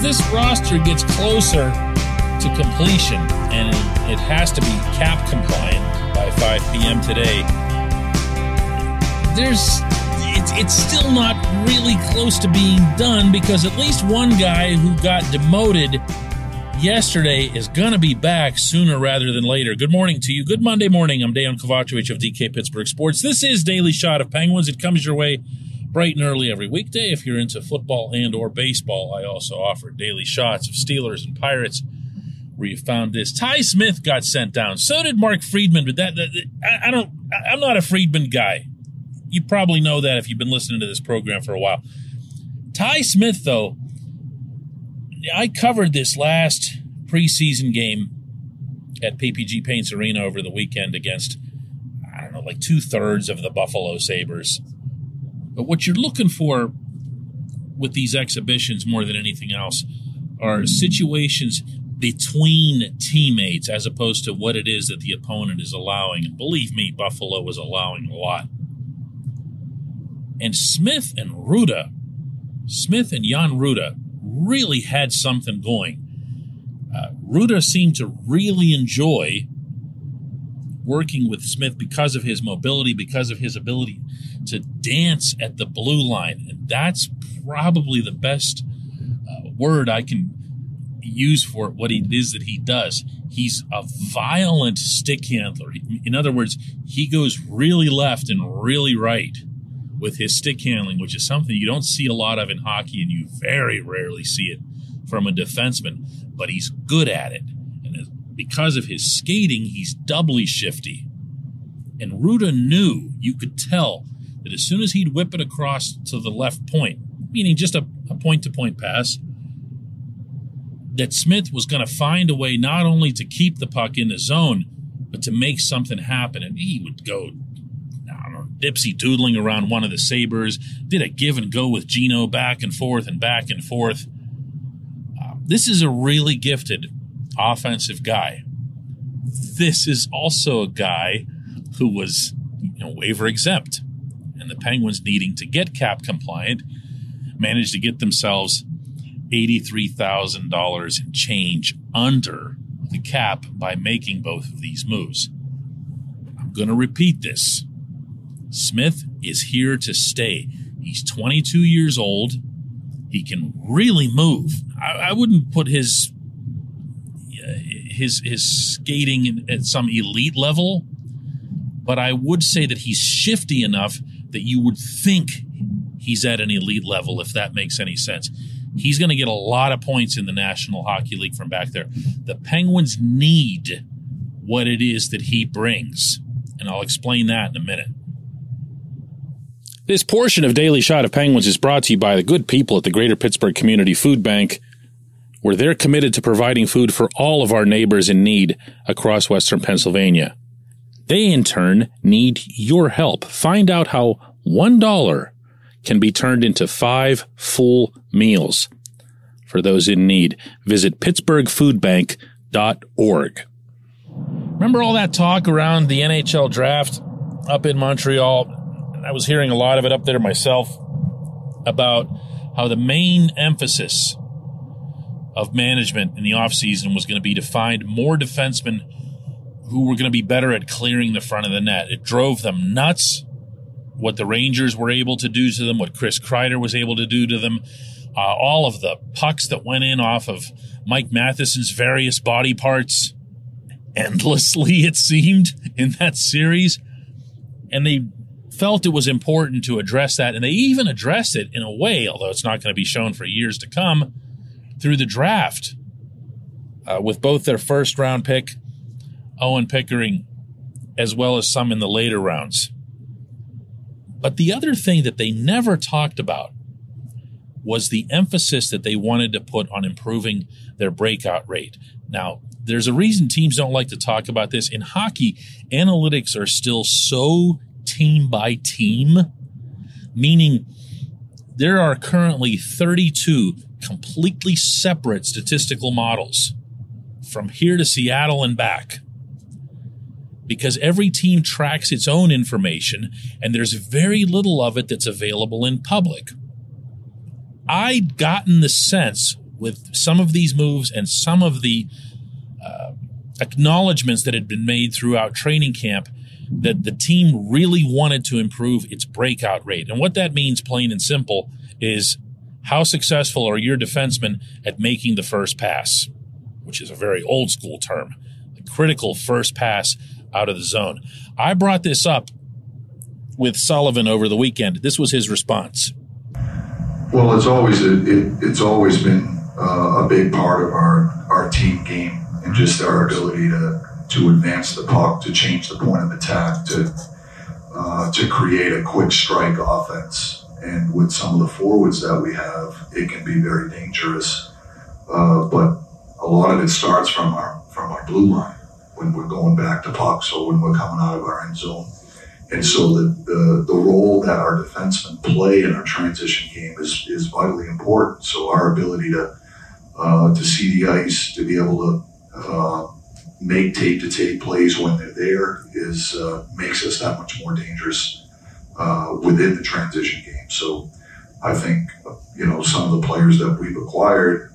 as this roster gets closer to completion, and it has to be cap compliant by 5 p.m. today, there's it's, it's still not really close to being done because at least one guy who got demoted yesterday is going to be back sooner rather than later. Good morning to you. Good Monday morning. I'm Dejan Kovacevic of DK Pittsburgh Sports. This is Daily Shot of Penguins. It comes your way bright and early every weekday. If you're into football and or baseball, I also offer daily shots of Steelers and Pirates where you found this. Ty Smith got sent down. So did Mark Friedman, but that, that I, I don't I'm not a Friedman guy. You probably know that if you've been listening to this program for a while. Ty Smith, though, I covered this last preseason game at PPG Paints Arena over the weekend against, I don't know, like two thirds of the Buffalo Sabres. But what you're looking for with these exhibitions more than anything else are situations between teammates as opposed to what it is that the opponent is allowing. And believe me, Buffalo was allowing a lot. And Smith and Rutta, Smith and Jan Rutta really had something going. Uh, Rutta seemed to really enjoy working with Smith because of his mobility, because of his ability to dance at the blue line. And that's probably the best uh, word I can use for what it is that he does. He's a violent stick handler. In other words, he goes really left and really right with his stick handling, which is something you don't see a lot of in hockey, and you very rarely see it from a defenseman, but he's good at it. Because of his skating, he's doubly shifty. And Rutta knew, you could tell, that as soon as he'd whip it across to the left point, meaning just a point to point pass, that Smith was going to find a way not only to keep the puck in the zone, but to make something happen. And he would go I don't know, dipsy doodling around one of the Sabres, did a give and go with Gino back and forth and back and forth. Uh, this is a really gifted offensive guy. This is also a guy who was you know, waiver exempt. And the Penguins needing to get cap compliant managed to get themselves $83,000 in change under the cap by making both of these moves. I'm going to repeat this. Smith is here to stay. He's 22 years old. He can really move. I, I wouldn't put his Uh, his his skating at some elite level, but I would say that he's shifty enough that you would think he's at an elite level, if that makes any sense. He's going to get a lot of points in the National Hockey League from back there. The Penguins need what it is that he brings, and I'll explain that in a minute. This portion of Daily Shot of Penguins is brought to you by the good people at the Greater Pittsburgh Community Food Bank, where they're committed to providing food for all of our neighbors in need across Western Pennsylvania. They, in turn, need your help. Find out how $1 can be turned into five full meals for those in need. Visit pittsburghfoodbank.org. Remember all that talk around the NHL draft up in Montreal? I was hearing a lot of it up there myself about how the main emphasis of management in the offseason was going to be to find more defensemen who were going to be better at clearing the front of the net. It drove them nuts what the Rangers were able to do to them, what Chris Kreider was able to do to them, uh, all of the pucks that went in off of Mike Matheson's various body parts endlessly, it seemed, in that series. And they felt it was important to address that. And they even addressed it in a way, although it's not going to be shown for years to come, through the draft uh, with both their first round pick, Owen Pickering, as well as some in the later rounds. But the other thing that they never talked about was the emphasis that they wanted to put on improving their breakout rate. Now, there's a reason teams don't like to talk about this. In hockey, analytics are still so team by team, meaning there are currently 32 completely separate statistical models from here to Seattle and back. Because every team tracks its own information, and there's very little of it that's available in public. I'd gotten the sense with some of these moves and some of the uh, acknowledgments that had been made throughout training camp that the team really wanted to improve its breakout rate. And what that means, plain and simple, is how successful are your defensemen at making the first pass, which is a very old school term, the critical first pass out of the zone. I brought this up with Sullivan over the weekend. This was his response. Well, it's always a, it, it's always been uh, a big part of our our team game and just our ability to to advance the puck, to change the point of attack, to uh, to create a quick strike offense. And with some of the forwards that we have, it can be very dangerous. Uh, but a lot of it starts from our from our blue line when we're going back to pucks or when we're coming out of our end zone. And so the, the, the role that our defensemen play in our transition game is, is vitally important. So our ability to uh, to see the ice, to be able to uh, make tape to tape plays when they're there is uh, makes us that much more dangerous uh, within the transition game. So I think you know some of the players that we've acquired,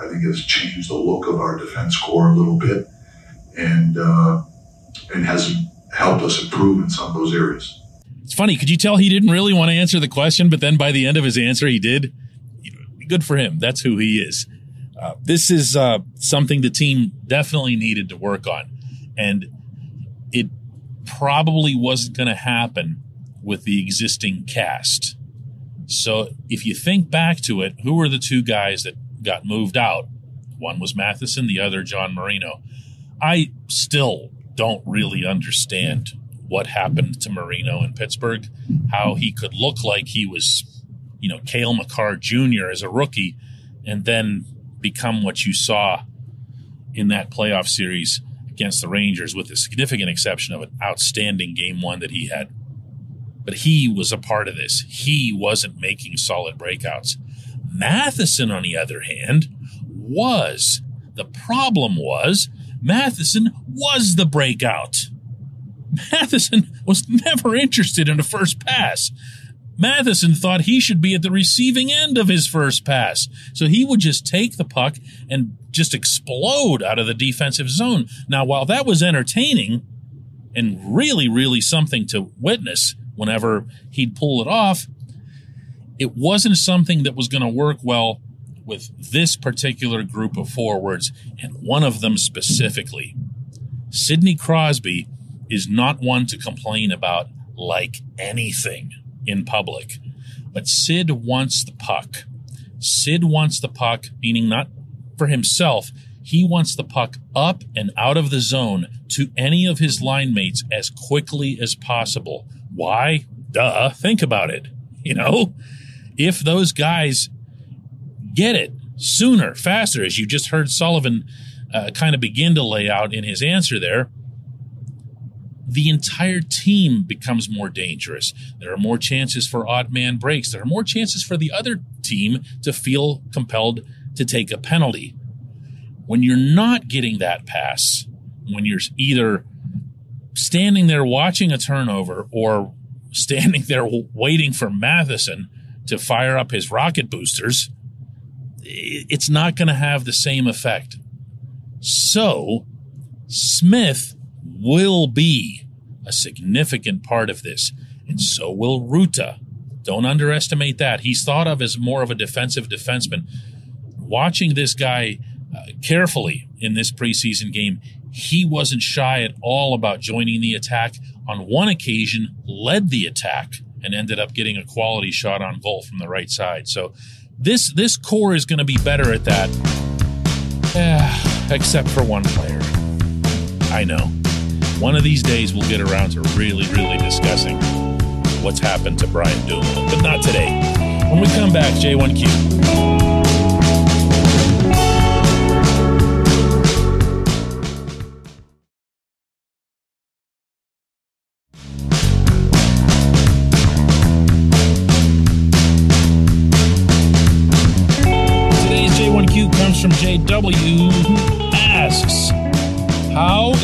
I think has changed the look of our defense core a little bit, and uh, and has helped us improve in some of those areas. It's funny. Could you tell he didn't really want to answer the question, but then by the end of his answer, he did. Good for him. That's who he is. Uh, this is uh, something the team definitely needed to work on, and it probably wasn't going to happen with the existing cast. So if you think back to it, who were the two guys that got moved out? One was Matheson, the other John Marino. I still don't really understand what happened to Marino in Pittsburgh, how he could look like he was, you know, Cale Makar Jr. as a rookie, and then become what you saw in that playoff series against the Rangers, with the significant exception of an outstanding game one that he had. But he was a part of this. He wasn't making solid breakouts. Matheson, on the other hand, was. The problem was Matheson was the breakout. Matheson was never interested in a first pass. Matheson thought he should be at the receiving end of his first pass. So he would just take the puck and just explode out of the defensive zone. Now, while that was entertaining and really, really something to witness whenever he'd pull it off, it wasn't something that was going to work well with this particular group of forwards, and one of them specifically. Sidney Crosby is not one to complain about like anything in public. But Sid wants the puck. Sid wants the puck, meaning not for himself. He wants the puck up and out of the zone to any of his line mates as quickly as possible. Why? Duh. Think about it. You know, if those guys get it sooner, faster, as you just heard Sullivan uh, kind of begin to lay out in his answer there, the entire team becomes more dangerous. There are more chances for odd man breaks. There are more chances for the other team to feel compelled to take a penalty. When you're not getting that pass, when you're either standing there watching a turnover or standing there waiting for Matheson to fire up his rocket boosters, it's not going to have the same effect. So, Smith will be a significant part of this, and so will Rutta. Don't underestimate that. He's thought of as more of a defensive defenseman. Watching this guy uh, carefully in this preseason game, he wasn't shy at all about joining the attack. On one occasion, led the attack and ended up getting a quality shot on goal from the right side. So this this core is going to be better at that, except for one player. I know. One of these days we'll get around to really, really discussing what's happened to Brian Dumoulin, but not today. When we come back, J1Q.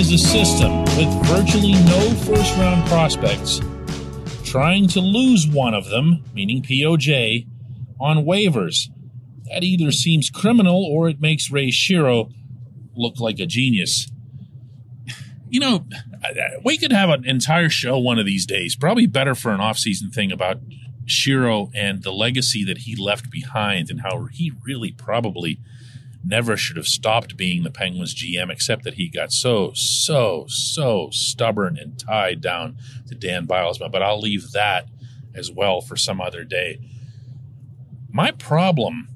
Is a system with virtually no first round prospects trying to lose one of them, meaning POJ, on waivers that either seems criminal or it makes Ray Shero look like a genius. You know, we could have an entire show one of these days, probably better for an off-season thing about Shiro and the legacy that he left behind and how he really probably never should have stopped being the Penguins GM, except that he got so, so, so stubborn and tied down to Dan Bylsma. But I'll leave that as well for some other day. My problem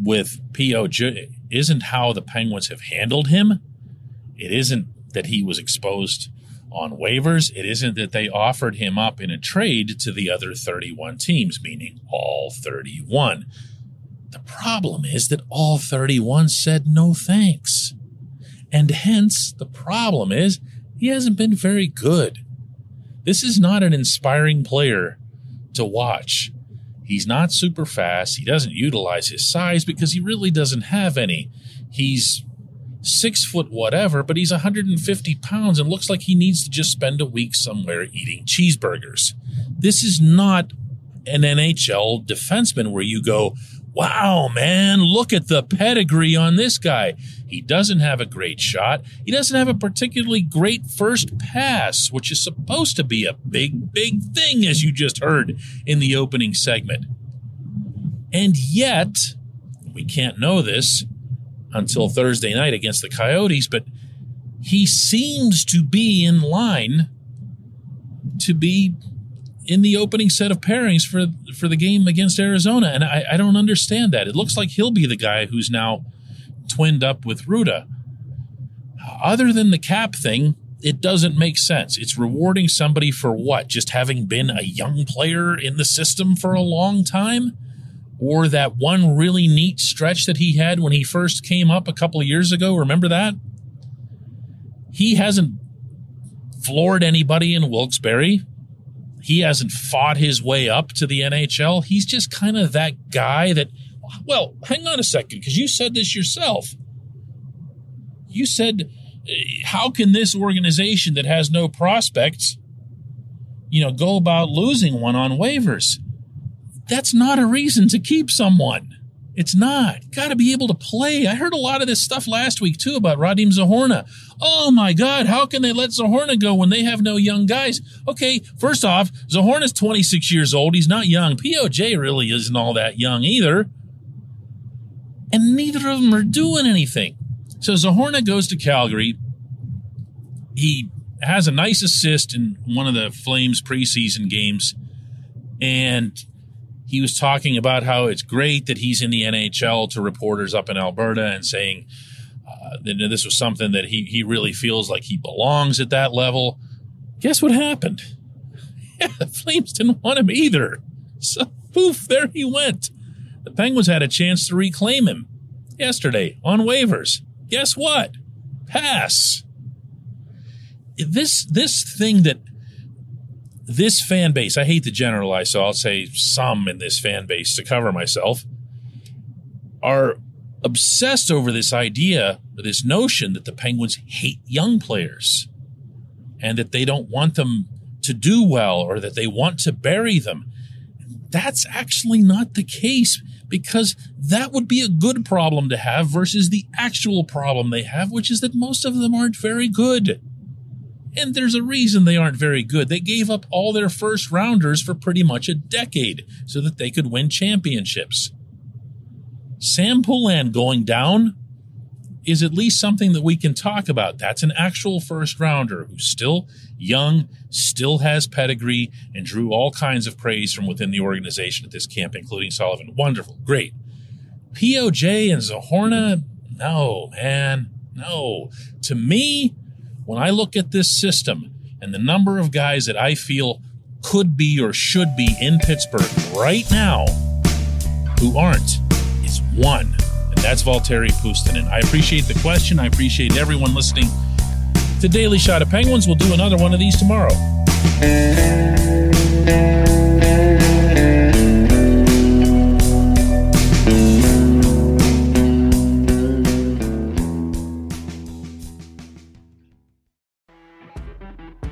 with POJ isn't how the Penguins have handled him. It isn't that he was exposed on waivers. It isn't that they offered him up in a trade to the other 31 teams, meaning all 31. The problem is that all 31 said no thanks. And hence, the problem is he hasn't been very good. This is not an inspiring player to watch. He's not super fast. He doesn't utilize his size because he really doesn't have any. He's six foot whatever, but he's 150 pounds and looks like he needs to just spend a week somewhere eating cheeseburgers. This is not an NHL defenseman where you go, wow, man, look at the pedigree on this guy. He doesn't have a great shot. He doesn't have a particularly great first pass, which is supposed to be a big, big thing, as you just heard in the opening segment. And yet, we can't know this until Thursday night against the Coyotes, but he seems to be in line to be in the opening set of pairings for for the game against Arizona, and I, I don't understand that. It looks like he'll be the guy who's now twinned up with Rutta. Other than the cap thing, it doesn't make sense. It's rewarding somebody for what? Just having been a young player in the system for a long time? Or that one really neat stretch that he had when he first came up a couple of years ago? Remember that? He hasn't floored anybody in Wilkes-Barre. He hasn't fought his way up to the NHL. He's just kind of that guy that, well, hang on a second, because you said this yourself. You said, eh, how can this organization that has no prospects, you know, go about losing one on waivers? That's not a reason to keep someone. It's not. Got to be able to play. I heard a lot of this stuff last week too about Radim Zohorna. Oh my God, how can they let Zohorna go when they have no young guys? Okay, first off, Zohorna's 26 years old. He's not young. POJ really isn't all that young either. And neither of them are doing anything. So Zohorna goes to Calgary. He has a nice assist in one of the Flames preseason games. And he was talking about how it's great that he's in the NHL to reporters up in Alberta and saying uh, that this was something that he, he really feels like he belongs at that level. Guess what happened? Yeah, the Flames didn't want him either. So, poof, there he went. The Penguins had a chance to reclaim him yesterday on waivers. Guess what? Pass. This this thing that this fan base, I hate to generalize, so I'll say some in this fan base to cover myself, are obsessed over this idea, this notion that the Penguins hate young players and that they don't want them to do well or that they want to bury them. That's actually not the case because that would be a good problem to have versus the actual problem they have, which is that most of them aren't very good. And there's a reason they aren't very good. They gave up all their first rounders for pretty much a decade so that they could win championships. Sam Poulin going down is at least something that we can talk about. That's an actual first rounder who's still young, still has pedigree, and drew all kinds of praise from within the organization at this camp, including Sullivan. Wonderful, great. POJ and Zohorna, no, man, no. To me, when I look at this system and the number of guys that I feel could be or should be in Pittsburgh right now who aren't is one, and that's Valtteri Puustinen. I appreciate the question. I appreciate everyone listening to Daily Shot of Penguins. We'll do another one of these tomorrow.